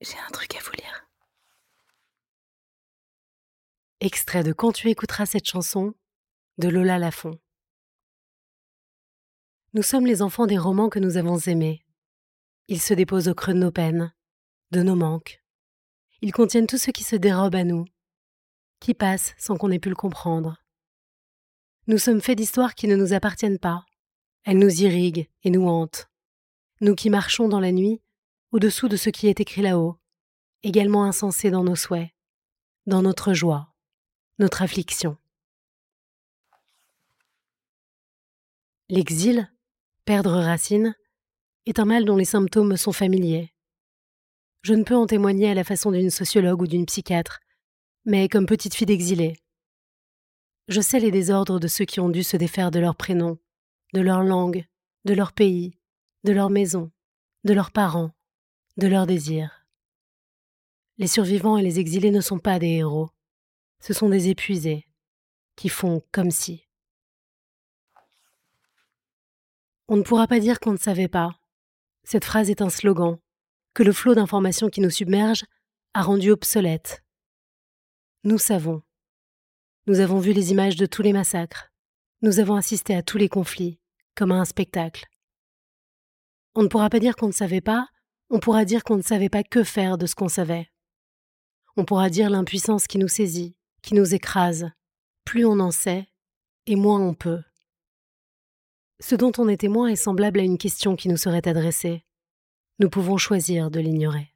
J'ai un truc à vous lire. Extrait de Quand tu écouteras cette chanson de Lola Lafont. Nous sommes les enfants des romans que nous avons aimés. Ils se déposent au creux de nos peines, de nos manques. Ils contiennent tout ce qui se dérobe à nous, qui passe sans qu'on ait pu le comprendre. Nous sommes faits d'histoires qui ne nous appartiennent pas. Elles nous irriguent et nous hantent. Nous qui marchons dans la nuit, au-dessous de ce qui est écrit là-haut, également insensé dans nos souhaits, dans notre joie, notre affliction. L'exil, perdre racine, est un mal dont les symptômes me sont familiers. Je ne peux en témoigner à la façon d'une sociologue ou d'une psychiatre, mais comme petite fille d'exilé. Je sais les désordres de ceux qui ont dû se défaire de leur prénom, de leur langue, de leur pays, de leur maison, de leurs parents, de leurs désirs. Les survivants et les exilés ne sont pas des héros, ce sont des épuisés, qui font comme si. On ne pourra pas dire qu'on ne savait pas. Cette phrase est un slogan, que le flot d'informations qui nous submerge a rendu obsolète. Nous savons. Nous avons vu les images de tous les massacres. Nous avons assisté à tous les conflits, comme à un spectacle. On ne pourra pas dire qu'on ne savait pas, on pourra dire qu'on ne savait pas que faire de ce qu'on savait. On pourra dire l'impuissance qui nous saisit, qui nous écrase. Plus on en sait, et moins on peut. Ce dont on est témoin est semblable à une question qui nous serait adressée. Nous pouvons choisir de l'ignorer.